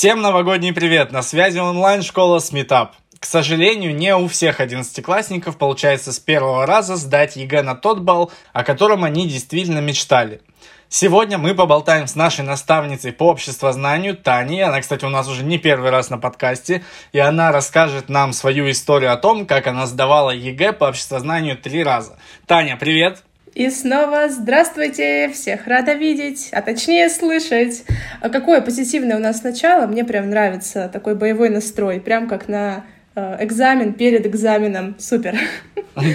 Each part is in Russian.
Всем новогодний привет! На связи онлайн-школа Смитап. К сожалению, не у всех одиннадцатиклассников получается с первого раза сдать ЕГЭ на тот балл, о котором они действительно мечтали. Сегодня мы поболтаем с нашей наставницей по обществознанию Таней. Она, кстати, у нас уже не первый раз на подкасте. И она расскажет нам свою историю о том, как она сдавала ЕГЭ по обществознанию три раза. Таня, привет! И снова здравствуйте! Всех рада видеть, а точнее слышать. А какое позитивное у нас начало. Мне прям нравится такой боевой настрой. Прям как на э, экзамен перед экзаменом. Супер!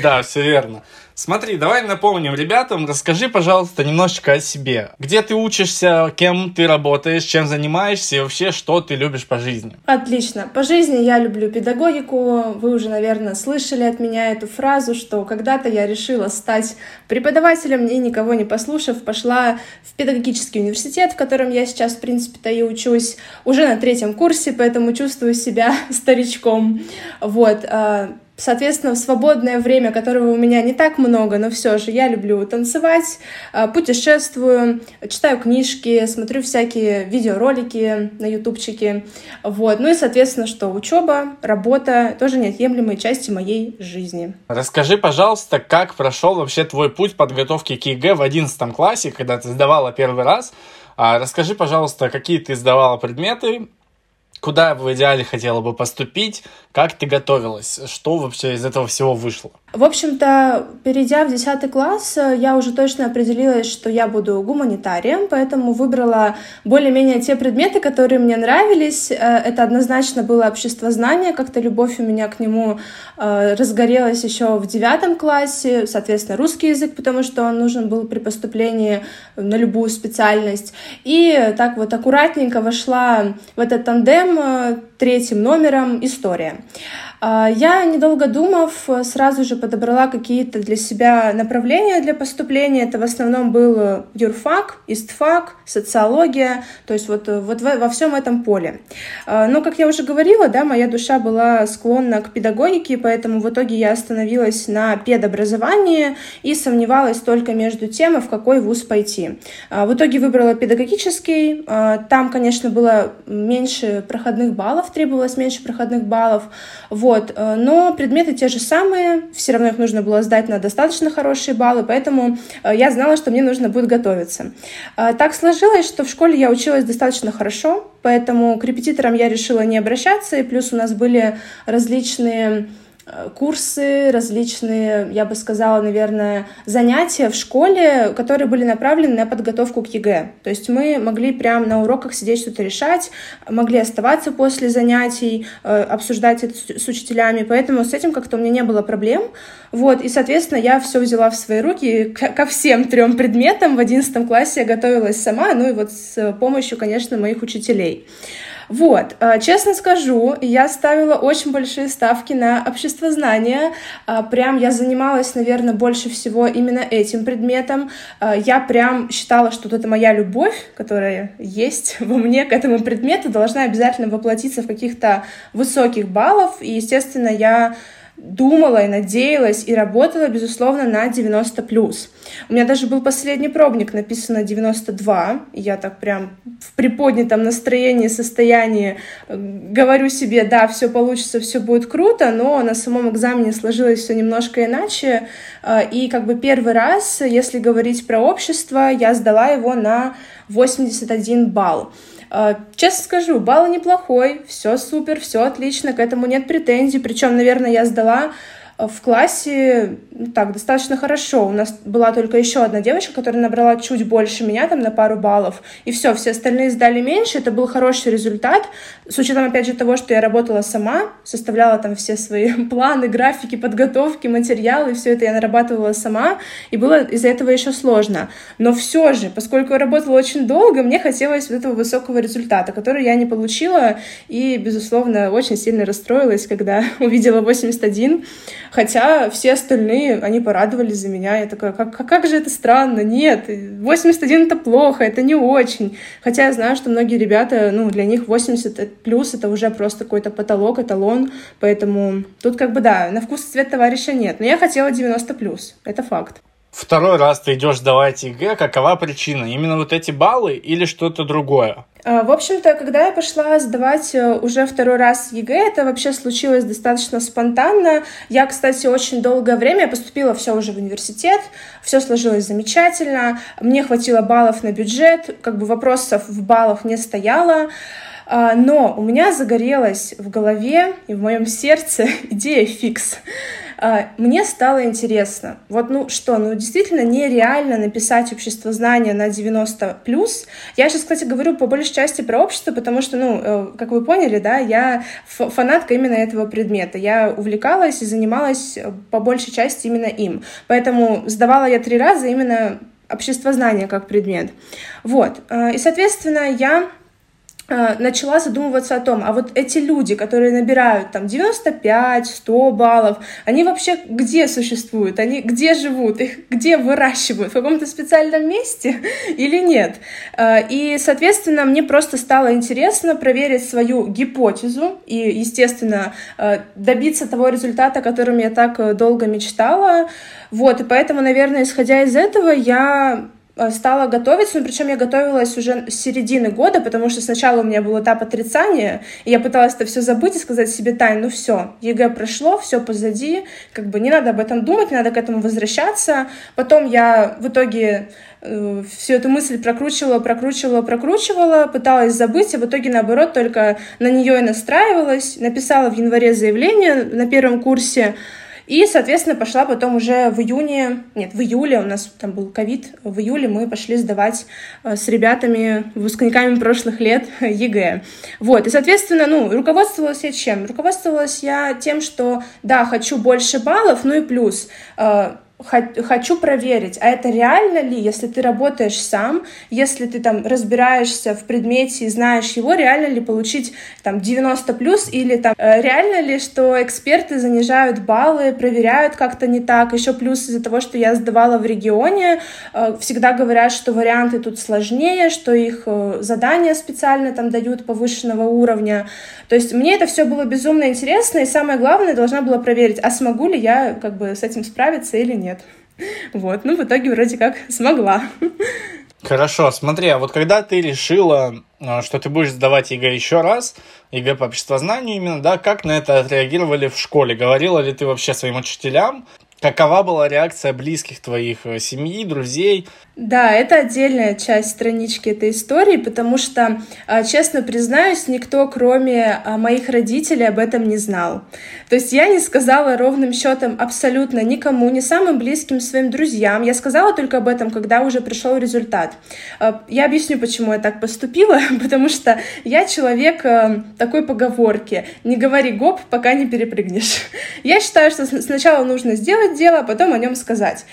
Да, все верно. Смотри, давай напомним ребятам, расскажи, пожалуйста, немножечко о себе. Где ты учишься, кем ты работаешь, чем занимаешься и вообще, что ты любишь по жизни? Отлично. По жизни я люблю педагогику. Вы уже, наверное, слышали от меня эту фразу, что когда-то я решила стать преподавателем и никого не послушав, пошла в педагогический университет, в котором я сейчас, в принципе-то, и учусь уже на третьем курсе, поэтому чувствую себя старичком. Вот. Соответственно, в свободное время, которого у меня не так много, но все же я люблю танцевать, а, путешествую, читаю книжки, смотрю всякие видеоролики на ютубчике. Вот. Ну и, соответственно, что учеба, работа тоже неотъемлемые части моей жизни. Расскажи, пожалуйста, как прошел вообще твой путь подготовки к ЕГЭ в 11 классе, когда ты сдавала первый раз. А, расскажи, пожалуйста, какие ты сдавала предметы, куда в идеале хотела бы поступить, как ты готовилась, что вообще из этого всего вышло? В общем-то, перейдя в 10 класс, я уже точно определилась, что я буду гуманитарием, поэтому выбрала более-менее те предметы, которые мне нравились. Э, это однозначно было обществознание, как-то любовь у меня к нему э, разгорелась еще в девятом классе, соответственно, русский язык, потому что он нужен был при поступлении на любую специальность. И так вот аккуратненько вошла в этот тандем э, третьим номером «История». А, я, недолго думав, сразу же подобрала какие-то для себя направления для поступления. Это в основном был юрфак, истфак, социология, то есть вот, вот во, во всем этом поле. А, но, как я уже говорила, да, моя душа была склонна к педагогике, поэтому в итоге я остановилась на педобразовании и сомневалась только между тем, в какой вуз пойти. А, в итоге выбрала педагогический. Там, конечно, было меньше проходных баллов, требовалось меньше проходных баллов. Вот. Э, но предметы те же самые, все равно их нужно было сдать на достаточно хорошие баллы, поэтому э, я знала, что мне нужно будет готовиться. Э, так сложилось, что в школе я училась достаточно хорошо, поэтому к репетиторам я решила не обращаться, и плюс у нас были различные курсы, различные, я бы сказала, наверное, занятия в школе, которые были направлены на подготовку к ЕГЭ. То есть мы могли прямо на уроках сидеть что-то решать, могли оставаться после занятий, э, обсуждать это с учителями, поэтому с этим как-то у меня не было проблем. Вот, и, соответственно, я все взяла в свои руки ко всем трем предметам. В одиннадцатом классе я готовилась сама, ну и вот с помощью, конечно, моих учителей. Вот, э, честно скажу, я ставила очень большие ставки на обществознание. Э, прям я занималась, наверное, больше всего именно этим предметом. Э, я прям считала, что вот это моя любовь, которая есть во мне к этому предмету, должна обязательно воплотиться в каких-то высоких баллов. И, естественно, я думала и надеялась и работала, безусловно, на 90 плюс. У меня даже был последний пробник, написано 92. И я так прям в приподнятом настроении, состоянии э, говорю себе, да, все получится, все будет круто, но на самом экзамене сложилось все немножко иначе. Э, и как бы первый раз, если говорить про общество, я сдала его на 81 балл. А, честно скажу, балл неплохой, все супер, все отлично, к этому нет претензий. Причем, наверное, я сдала в классе ну, так достаточно хорошо. У нас была только еще одна девочка, которая набрала чуть больше меня, там на пару баллов. И все, все остальные сдали меньше. Это был хороший результат. С учетом, опять же, того, что я работала сама, составляла там все свои планы, графики, подготовки, материалы, все это я нарабатывала сама. И было из-за этого еще сложно. Но все же, поскольку я работала очень долго, мне хотелось вот этого высокого результата, который я не получила. И, безусловно, очень сильно расстроилась, когда увидела 81 Хотя все остальные, они порадовались за меня. Я такая, как, как же это странно? Нет, 81 это плохо, это не очень. Хотя я знаю, что многие ребята, ну, для них 80 плюс это уже просто какой-то потолок, эталон. Поэтому тут как бы да, на вкус и цвет товарища нет. Но я хотела 90 плюс, это факт. второй раз ты идешь сдавать ЕГЭ, какова причина? Именно вот эти баллы или что-то другое? А, в общем-то, когда я пошла сдавать э, уже второй раз ЕГЭ, это вообще случилось достаточно спонтанно. Я, кстати, очень долгое время я поступила все уже в университет, все сложилось замечательно, мне хватило баллов на бюджет, как бы вопросов в баллах не стояло. А, но у меня загорелась в голове и в моем сердце идея фикс. А, мне стало интересно, вот ну что, ну действительно нереально написать общество знания на 90 плюс. Я сейчас, кстати, говорю по большей части про общество, потому что, ну, э, как вы поняли, да, я фанатка именно этого предмета. Я увлекалась и занималась э, по большей части именно им. Поэтому сдавала я три раза именно общество знания как предмет. Вот. Э, и, соответственно, я начала задумываться о том, а вот эти люди, которые набирают там 95, 100 баллов, они вообще где существуют, они где живут, их где выращивают, в каком-то специальном месте или нет. Э, и, соответственно, мне просто стало интересно проверить свою гипотезу и, естественно, э, добиться того результата, о котором я так долго мечтала. Вот, и поэтому, наверное, исходя из этого, я Э, стала готовиться, но причем я готовилась уже с середины года, потому что сначала у меня был этап отрицания, и я пыталась это все забыть и сказать себе, Тань, ну все, ЕГЭ прошло, все позади, как бы не надо об этом думать, не надо к этому возвращаться. Потом я в итоге э, всю эту мысль прокручивала, прокручивала, прокручивала, пыталась забыть, а в итоге, наоборот, только на нее и настраивалась. Написала в январе заявление на первом курсе, и, соответственно, пошла потом уже в июне, нет, в июле, у нас там был ковид, в июле мы пошли сдавать э, с ребятами, выпускниками прошлых лет ЕГЭ. Вот, и, соответственно, ну, руководствовалась я чем? Руководствовалась я тем, что, да, хочу больше баллов, ну и плюс, э, хочу проверить, а это реально ли, если ты работаешь сам, если ты там разбираешься в предмете и знаешь его, реально ли получить там 90 плюс или там э, реально ли, что эксперты занижают баллы, проверяют как-то не так, еще плюс из-за того, что я сдавала в регионе, э, всегда говорят, что варианты тут сложнее, что их э, задания специально там дают повышенного уровня, то есть мне это все было безумно интересно, и самое главное, должна была проверить, а смогу ли я как бы с этим справиться или нет. Вот, ну в итоге вроде как смогла. Хорошо, смотри, а вот когда ты решила, э, что ты будешь сдавать ЕГЭ еще раз, ЕГЭ по обществознанию именно, да, как на это отреагировали в школе? Говорила ли ты вообще своим учителям? Какова была реакция близких твоих э, семьи, друзей? Да, это отдельная часть странички этой истории, потому что, а, честно признаюсь, никто, кроме а, моих родителей, об этом не знал. То есть я не сказала ровным счетом абсолютно никому, ни самым близким своим друзьям. Я сказала только об этом, когда уже пришел результат. А, я объясню, почему я так поступила, потому что я человек такой поговорки «не говори гоп, пока не перепрыгнешь». Я считаю, что сначала нужно сделать дело, а потом о нем сказать.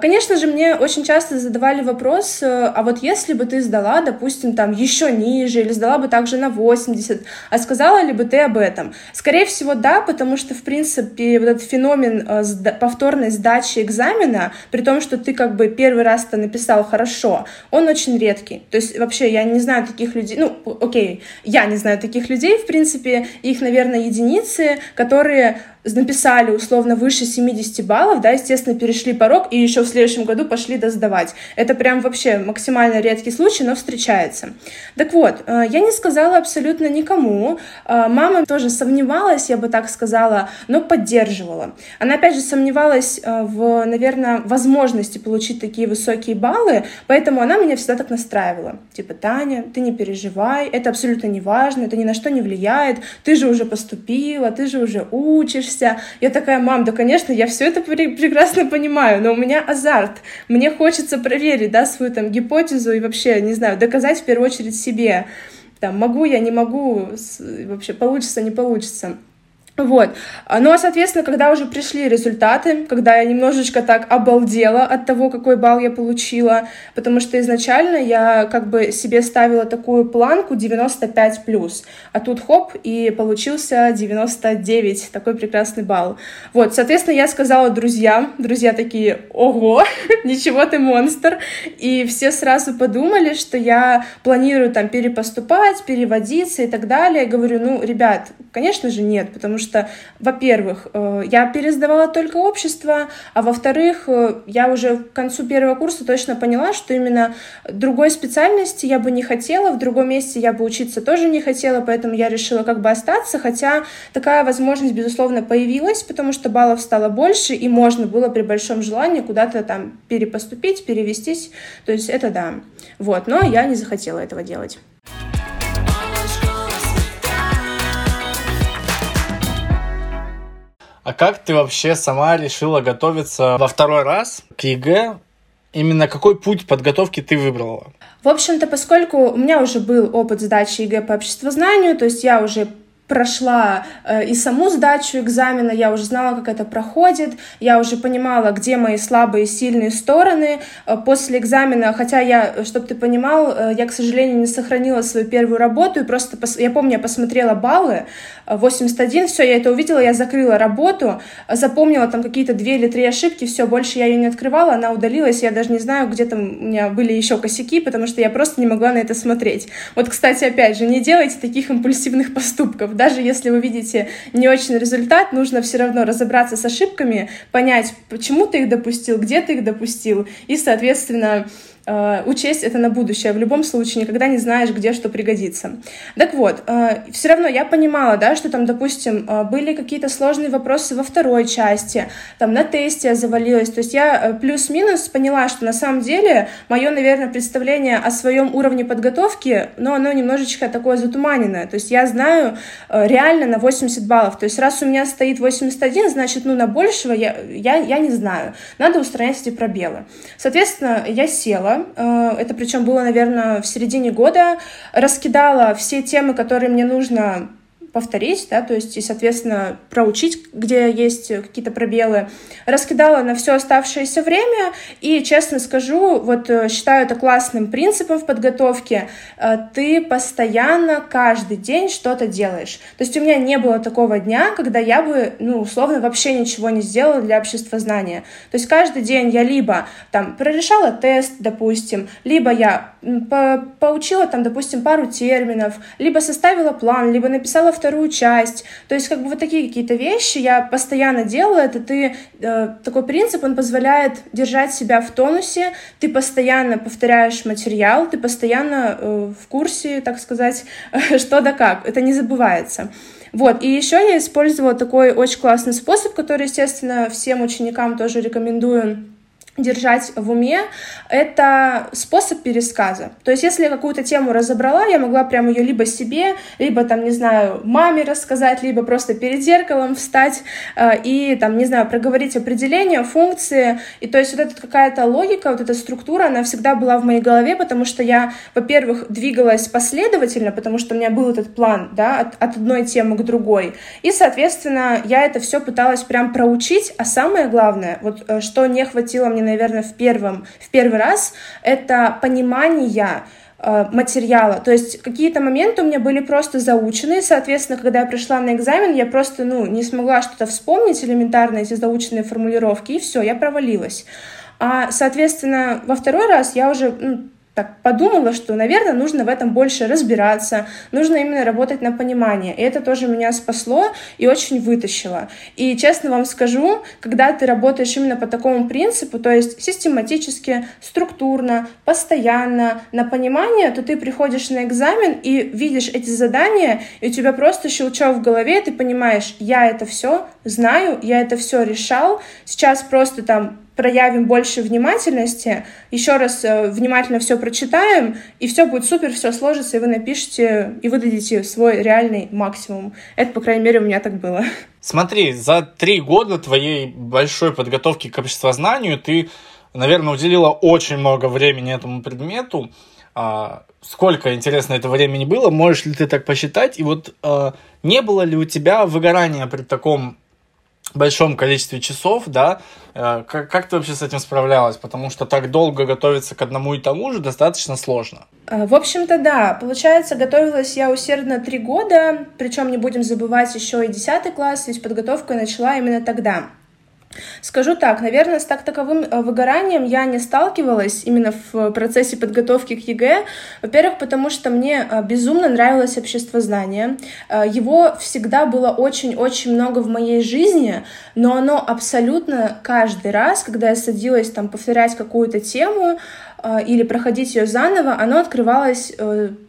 Конечно же, мне очень часто задавали вопрос, э, а вот если бы ты сдала, допустим, там еще ниже, или сдала бы также на 80, а сказала ли бы ты об этом? Скорее всего, да, потому что, в принципе, вот этот феномен э, повторной сдачи экзамена, при том, что ты как бы первый раз-то написал хорошо, он очень редкий. То есть вообще я не знаю таких людей, ну, окей, я не знаю таких людей, в принципе, их, наверное, единицы, которые написали условно выше 70 баллов, да, естественно, перешли порог и еще в следующем году пошли досдавать. Это прям вообще максимально редкий случай, но встречается. Так вот, э, я не сказала абсолютно никому. Э, мама тоже сомневалась, я бы так сказала, но поддерживала. Она, опять же, сомневалась э, в, наверное, возможности получить такие высокие баллы, поэтому она меня всегда так настраивала. Типа, Таня, ты не переживай, это абсолютно не важно, это ни на что не влияет, ты же уже поступила, ты же уже учишься, учишься. Я такая, мам, да, конечно, я все это прекрасно понимаю, но у меня азарт. Мне хочется проверить, да, свою там гипотезу и вообще, не знаю, доказать в первую очередь себе. Там, могу я, не могу, вообще получится, не получится. Вот. Ну, а, соответственно, когда уже пришли результаты, когда я немножечко так обалдела от того, какой балл я получила, потому что изначально я как бы себе ставила такую планку 95+, плюс, а тут хоп, и получился 99, такой прекрасный балл. Вот, соответственно, я сказала друзьям, друзья такие, ого, ничего ты монстр, и все сразу подумали, что я планирую там перепоступать, переводиться и так далее. Я говорю, ну, ребят, конечно же нет, потому что, во-первых, э, я пересдавала только общество, а во-вторых, э, я уже к концу первого курса точно поняла, что именно другой специальности я бы не хотела, в другом месте я бы учиться тоже не хотела, поэтому я решила как бы остаться, хотя такая возможность, безусловно, появилась, потому что баллов стало больше, и можно было при большом желании куда-то там перепоступить, перевестись, то есть это да. Вот, но я не захотела этого делать. А как ты вообще сама решила готовиться во второй раз к ЕГЭ? Именно какой путь подготовки ты выбрала? В общем-то, поскольку у меня уже был опыт сдачи ЕГЭ по обществознанию, то есть я уже прошла э, и саму сдачу экзамена, я уже знала, как это проходит, я уже понимала, где мои слабые и сильные стороны. Э, после экзамена, хотя я, чтобы ты понимал, э, я, к сожалению, не сохранила свою первую работу, и просто, пос... я помню, я посмотрела баллы, 81, все, я это увидела, я закрыла работу, запомнила там какие-то две или три ошибки, все, больше я ее не открывала, она удалилась, я даже не знаю, где там у меня были еще косяки, потому что я просто не могла на это смотреть. Вот, кстати, опять же, не делайте таких импульсивных поступков, даже если вы видите не очень результат, нужно все равно разобраться с ошибками, понять, почему ты их допустил, где ты их допустил, и, соответственно, учесть это на будущее. В любом случае никогда не знаешь, где что пригодится. Так вот, э, все равно я понимала, да, что там, допустим, э, были какие-то сложные вопросы во второй части, там на тесте я завалилась. То есть я плюс-минус поняла, что на самом деле мое, наверное, представление о своем уровне подготовки, но оно немножечко такое затуманенное. То есть я знаю реально на 80 баллов. То есть раз у меня стоит 81, значит, ну, на большего я, я, я не знаю. Надо устранять эти пробелы. Соответственно, я села, Э, это причем было, наверное, в середине года. Раскидала все темы, которые мне нужно повторить, да, то есть и, соответственно, проучить, где есть какие-то пробелы. Раскидала на все оставшееся время и, честно скажу, вот э, считаю это классным принципом в подготовке. Э, ты постоянно каждый день что-то делаешь. То есть у меня не было такого дня, когда я бы, ну, условно, вообще ничего не сделала для общества знания. То есть каждый день я либо там прорешала тест, допустим, либо я по поучила там, допустим, пару терминов, либо составила план, либо написала вторую часть. То есть как бы вот такие какие-то вещи я постоянно делала. Это ты э, такой принцип, он позволяет держать себя в тонусе. Ты постоянно повторяешь материал, ты постоянно э, в курсе, так сказать, что да как. Это не забывается. Вот, и еще я использовала такой очень классный способ, который, естественно, всем ученикам тоже рекомендую держать в уме, это способ пересказа. То есть, если я какую-то тему разобрала, я могла прямо ее либо себе, либо, там, не знаю, маме рассказать, либо просто перед зеркалом встать э, и, там, не знаю, проговорить определение, функции. И то есть вот эта какая-то логика, вот эта структура, она всегда была в моей голове, потому что я, во-первых, двигалась последовательно, потому что у меня был этот план, да, от, от одной темы к другой. И, соответственно, я это все пыталась прям проучить, а самое главное, вот э, что не хватило мне наверное, в, первом, в первый раз, это понимание э, материала. То есть какие-то моменты у меня были просто заучены, соответственно, когда я пришла на экзамен, я просто, ну, не смогла что-то вспомнить элементарно, эти заученные формулировки, и все, я провалилась. А, соответственно, во второй раз я уже ну, так подумала, что, наверное, нужно в этом больше разбираться, нужно именно работать на понимание. И это тоже меня спасло и очень вытащило. И честно вам скажу, когда ты работаешь именно по такому принципу, то есть систематически, структурно, постоянно, на понимание, то ты приходишь на экзамен и видишь эти задания, и у тебя просто щелчок в голове, и ты понимаешь, я это все знаю, я это все решал, сейчас просто там проявим больше внимательности, еще раз э, внимательно все прочитаем, и все будет супер, все сложится, и вы напишите, и выдадите свой реальный максимум. Это, по крайней мере, у меня так было. Смотри, за три года твоей большой подготовки к обществознанию ты, наверное, уделила очень много времени этому предмету. А, сколько, интересно, это времени было? Можешь ли ты так посчитать? И вот а, не было ли у тебя выгорания при таком большом количестве часов, да, э, как, как ты вообще с этим справлялась? Потому что так долго готовиться к одному и тому же достаточно сложно. Э, в общем-то, да. Получается, готовилась я усердно три года, причем не будем забывать еще и десятый класс, ведь подготовку я начала именно тогда. Скажу так, наверное, с как таковым э, выгоранием я не сталкивалась именно в процессе подготовки к ЕГЭ. Во-первых, потому что мне э, безумно нравилось общество знания. Э, его всегда было очень-очень много в моей жизни, но оно абсолютно каждый раз, когда я садилась там повторять какую-то тему или проходить ее заново, оно открывалось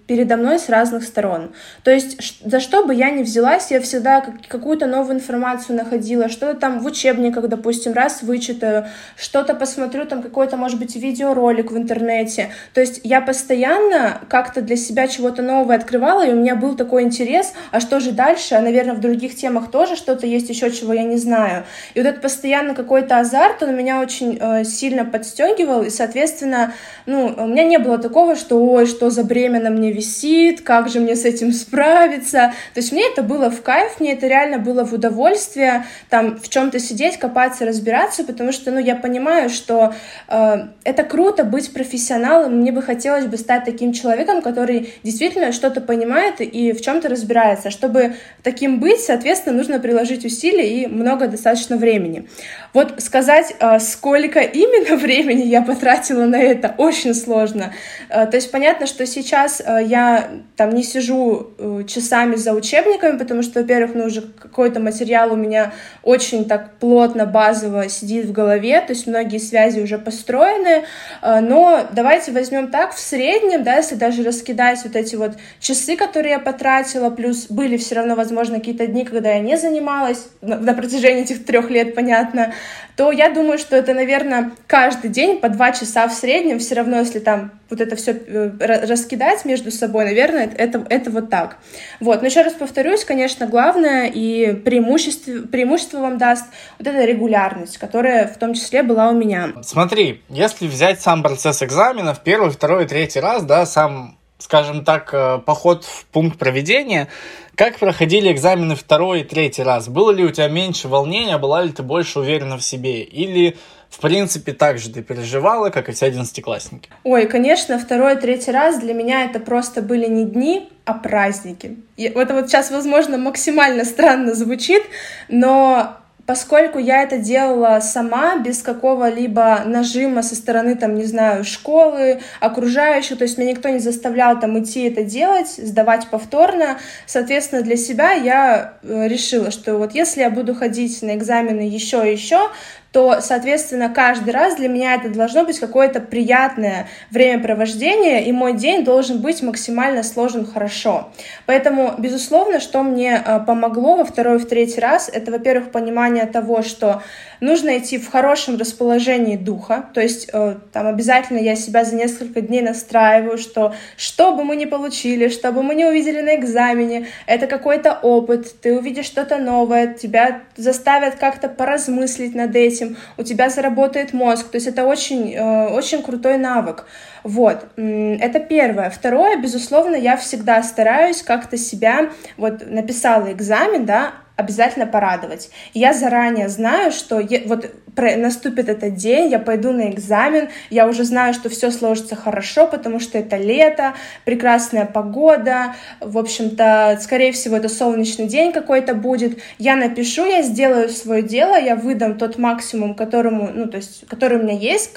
передо мной с разных сторон. То есть за что бы я ни взялась, я всегда какую-то новую информацию находила, что-то там в учебниках, допустим, раз вычитаю, что-то посмотрю, там какой-то, может быть, видеоролик в интернете. То есть я постоянно как-то для себя чего-то нового открывала, и у меня был такой интерес, а что же дальше, а, наверное, в других темах тоже что-то есть еще, чего я не знаю. И вот этот постоянно какой-то азарт, он меня очень э, сильно подстегивал, и, соответственно, ну, у меня не было такого, что, ой, что за бремя на мне висит, как же мне с этим справиться. То есть мне это было в кайф, мне это реально было в удовольствие, там, в чем-то сидеть, копаться, разбираться, потому что, ну, я понимаю, что э, это круто быть профессионалом, мне бы хотелось бы стать таким человеком, который действительно что-то понимает и в чем-то разбирается. Чтобы таким быть, соответственно, нужно приложить усилия и много достаточно времени. Вот сказать, э, сколько именно времени я потратила на это, очень сложно. Э, то есть понятно, что сейчас э, я там не сижу э, часами за учебниками, потому что, во-первых, ну, уже какой-то материал у меня очень так плотно, базово сидит в голове, то есть многие связи уже построены, э, но давайте возьмем так, в среднем, да, если даже раскидать вот эти вот часы, которые я потратила, плюс были все равно, возможно, какие-то дни, когда я не занималась, на, на протяжении этих трех лет, понятно, то я думаю, что это, наверное, каждый день по два часа в среднем, все равно, если там вот это все э, раскидать между собой, наверное, это, это вот так. Вот, но еще раз повторюсь, конечно, главное и преимущество, преимущество вам даст вот эта регулярность, которая в том числе была у меня. Смотри, если взять сам процесс экзаменов, первый, второй, третий раз, да, сам скажем так, э, поход в пункт проведения. Как проходили экзамены второй и третий раз? Было ли у тебя меньше волнения, была ли ты больше уверена в себе? Или в принципе, так же ты переживала, как и все одиннадцатиклассники? Ой, конечно, второй, третий раз для меня это просто были не дни, а праздники. И это вот сейчас, возможно, максимально странно звучит, но поскольку я это делала сама, без какого-либо нажима со стороны, там, не знаю, школы, окружающих, то есть меня никто не заставлял там идти это делать, сдавать повторно, соответственно, для себя я э, решила, что вот если я буду ходить на экзамены еще и еще, то, соответственно, каждый раз для меня это должно быть какое-то приятное времяпровождение, и мой день должен быть максимально сложен хорошо. Поэтому, безусловно, что мне э, помогло во второй и в третий раз, это, во-первых, понимание того, что нужно идти в хорошем расположении духа, то есть э, там обязательно я себя за несколько дней настраиваю, что что бы мы ни получили, что бы мы не увидели на экзамене, это какой-то опыт, ты увидишь что-то новое, тебя заставят как-то поразмыслить над этим, у тебя заработает мозг, то есть это очень, э, очень крутой навык. Вот, это первое. Второе, безусловно, я всегда стараюсь как-то себя, вот написала экзамен, да, обязательно порадовать. я заранее знаю, что вот наступит этот день, я пойду на экзамен, я уже знаю, что все сложится хорошо, потому что это лето, прекрасная погода, в общем-то, скорее всего, это солнечный день какой-то будет. Я напишу, я сделаю свое дело, я выдам тот максимум, которому, ну, то есть, который у меня есть,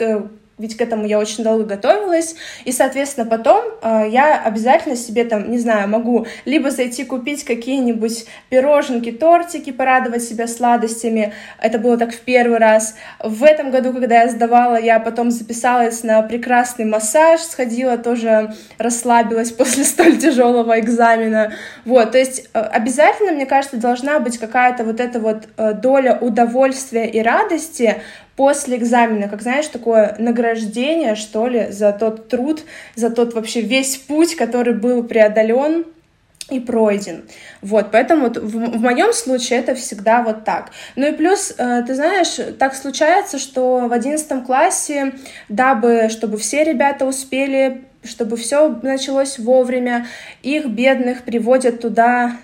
ведь к этому я очень долго готовилась, и, соответственно, потом э, я обязательно себе там, не знаю, могу либо зайти купить какие-нибудь пироженки, тортики, порадовать себя сладостями, это было так в первый раз. В этом году, когда я сдавала, я потом записалась на прекрасный массаж, сходила тоже, расслабилась после столь тяжелого экзамена, вот, то есть э, обязательно, мне кажется, должна быть какая-то вот эта вот э, доля удовольствия и радости, после экзамена, как знаешь, такое награждение, что ли, за тот труд, за тот вообще весь путь, который был преодолен и пройден. Вот, поэтому в, в моем случае это всегда вот так. Ну и плюс, э, ты знаешь, так случается, что в одиннадцатом классе, дабы, чтобы все ребята успели чтобы все началось вовремя. Их бедных приводят туда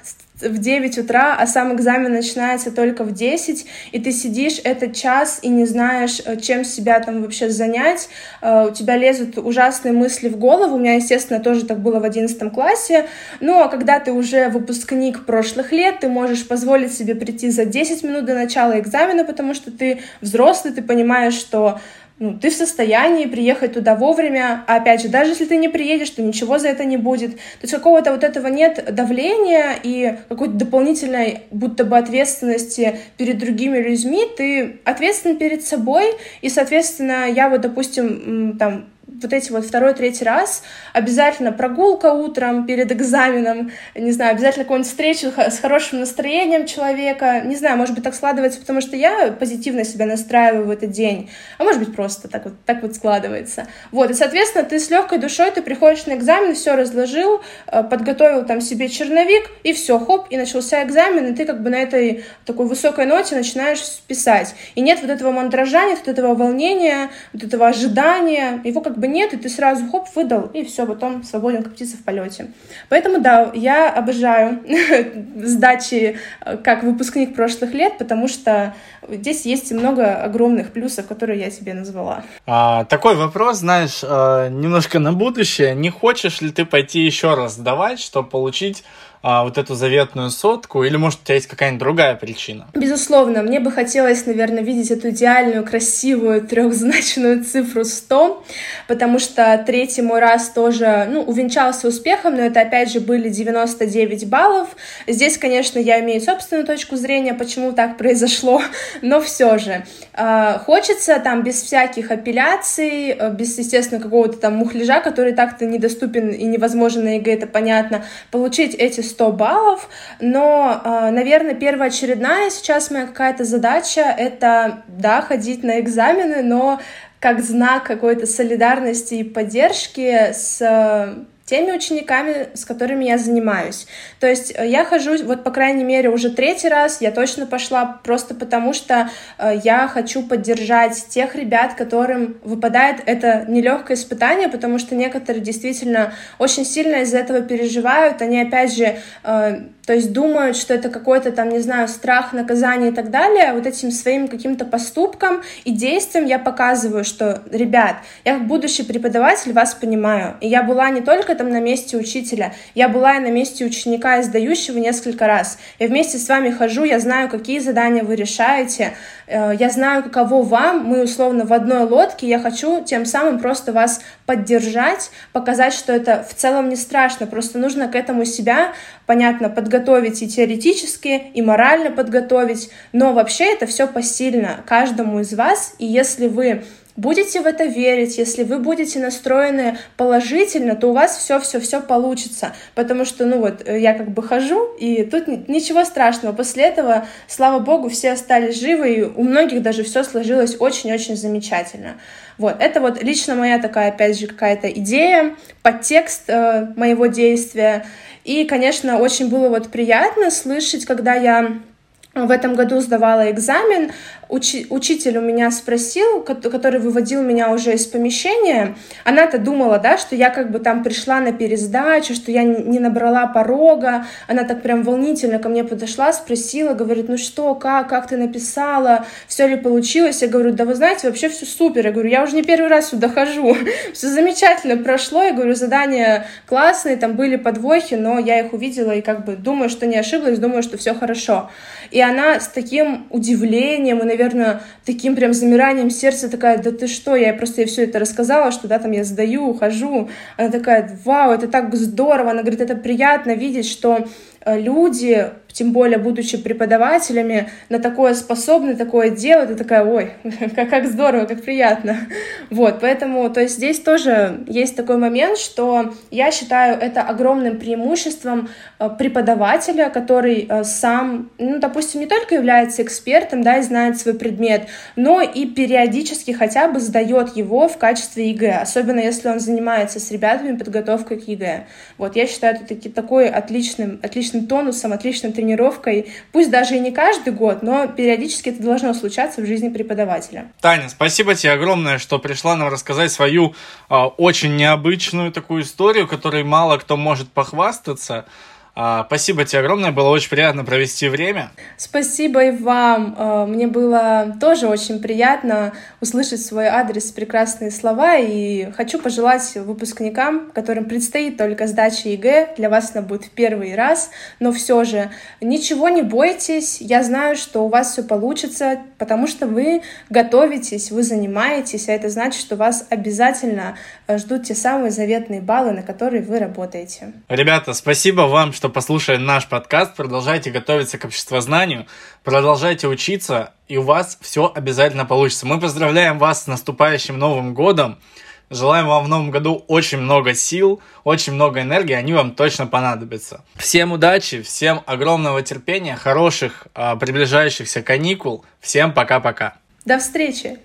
в 9 утра, а сам экзамен начинается только в 10, и ты сидишь этот час и не знаешь, э, чем себя там вообще занять, э, у тебя лезут ужасные мысли в голову, у меня, естественно, тоже так было в 11 классе, но когда ты уже выпускник прошлых лет, ты можешь позволить себе прийти за 10 минут до начала экзамена, потому что ты взрослый, ты понимаешь, что ну, ты в состоянии приехать туда вовремя, а опять же, даже если ты не приедешь, то ничего за это не будет. То есть какого-то вот этого нет давления и какой-то дополнительной будто бы ответственности перед другими людьми, ты ответственен перед собой, и, соответственно, я вот, допустим, там, вот эти вот второй, третий раз, обязательно прогулка утром перед экзаменом, не знаю, обязательно какую-нибудь встречу с хорошим настроением человека, не знаю, может быть, так складывается, потому что я позитивно себя настраиваю в этот день, а может быть, просто так вот, так вот складывается. Вот, и, соответственно, ты с легкой душой, ты приходишь на экзамен, все разложил, э, подготовил там себе черновик, и все, хоп, и начался экзамен, и ты как бы на этой такой высокой ноте начинаешь писать. И нет вот этого мандража, нет вот этого волнения, вот этого ожидания, его как бы нет, и ты сразу хоп, выдал, и все, потом свободен, как птица в полете. Поэтому да, я обожаю сдачи э, как выпускник прошлых лет, потому что здесь есть много огромных плюсов, которые я себе назвала. А, такой вопрос, знаешь, э, немножко на будущее. Не хочешь ли ты пойти еще раз сдавать, чтобы получить а, вот эту заветную сотку, или, может, у тебя есть какая-нибудь другая причина? Безусловно, мне бы хотелось, наверное, видеть эту идеальную, красивую, трехзначную цифру 100, потому что третий мой раз тоже, ну, увенчался успехом, но это, опять же, были 99 баллов. Здесь, конечно, я имею собственную точку зрения, почему так произошло, но все же. Э, хочется там без всяких апелляций, э, без, естественно, какого-то там мухляжа, который так-то недоступен и невозможен на ЕГЭ, это понятно, получить эти 100 баллов, но, а, наверное, первоочередная сейчас моя какая-то задача — это, да, ходить на экзамены, но как знак какой-то солидарности и поддержки с теми учениками, с которыми я занимаюсь. То есть э, я хожу, вот по крайней мере, уже третий раз, я точно пошла просто потому, что э, я хочу поддержать тех ребят, которым выпадает это нелегкое испытание, потому что некоторые действительно очень сильно из-за этого переживают, они опять же э, то есть думают, что это какой-то там, не знаю, страх, наказание и так далее, вот этим своим каким-то поступком и действием я показываю, что, ребят, я как будущий преподаватель вас понимаю, и я была не только там на месте учителя, я была и на месте ученика и сдающего несколько раз. Я вместе с вами хожу, я знаю, какие задания вы решаете, я знаю, каково вам, мы условно в одной лодке, я хочу тем самым просто вас поддержать, показать, что это в целом не страшно, просто нужно к этому себя, понятно, подготовить и теоретически, и морально подготовить, но вообще это все посильно каждому из вас, и если вы будете в это верить, если вы будете настроены положительно, то у вас все-все-все получится. Потому что, ну вот, э, я как бы хожу, и тут ничего страшного. После этого, слава богу, все остались живы, и у многих даже все сложилось очень-очень замечательно. Вот, это вот лично моя такая, опять же, какая-то идея, подтекст э, моего действия. И, конечно, очень было вот приятно слышать, когда я в этом году сдавала экзамен, учи, учитель у меня спросил, который выводил меня уже из помещения, она-то думала, да, что я как бы там пришла на пересдачу, что я не набрала порога, она так прям волнительно ко мне подошла, спросила, говорит, ну что, как, как ты написала, все ли получилось, я говорю, да вы знаете, вообще все супер, я говорю, я уже не первый раз сюда хожу, все замечательно прошло, я говорю, задания классные, там были подвохи, но я их увидела и как бы думаю, что не ошиблась, думаю, что все хорошо. И она с таким удивлением и, наверное, наверное, таким прям замиранием сердца такая, да ты что, я просто ей все это рассказала, что да, там я сдаю, ухожу. Она такая, вау, это так здорово. Она говорит, это приятно видеть, что э, люди тем более будучи преподавателями, на такое способны, такое делать, и такая, ой, как, как здорово, как приятно. Вот, поэтому, то есть здесь тоже есть такой момент, что я считаю это огромным преимуществом э, преподавателя, который э, сам, ну, допустим, не только является экспертом, да, и знает свой предмет, но и периодически хотя бы сдает его в качестве ЕГЭ, особенно если он занимается с ребятами подготовкой к ЕГЭ. Вот, я считаю это такой отличным, отличным тонусом, отличным тренировкой, пусть даже и не каждый год, но периодически это должно случаться в жизни преподавателя. Таня, спасибо тебе огромное, что пришла нам рассказать свою э, очень необычную такую историю, которой мало кто может похвастаться. А, спасибо тебе огромное, было очень приятно провести время. Спасибо и вам. А, мне было тоже очень приятно услышать свой адрес, прекрасные слова, и хочу пожелать выпускникам, которым предстоит только сдача ЕГЭ, для вас она будет в первый раз, но все же ничего не бойтесь, я знаю, что у вас все получится, потому что вы готовитесь, вы занимаетесь, а это значит, что вас обязательно ждут те самые заветные баллы, на которые вы работаете. Ребята, спасибо вам, что послушали наш подкаст. Продолжайте готовиться к обществознанию, продолжайте учиться, и у вас все обязательно получится. Мы поздравляем вас с наступающим Новым годом. Желаем вам в новом году очень много сил, очень много энергии, они вам точно понадобятся. Всем удачи, всем огромного терпения, хороших а, приближающихся каникул. Всем пока-пока. До встречи!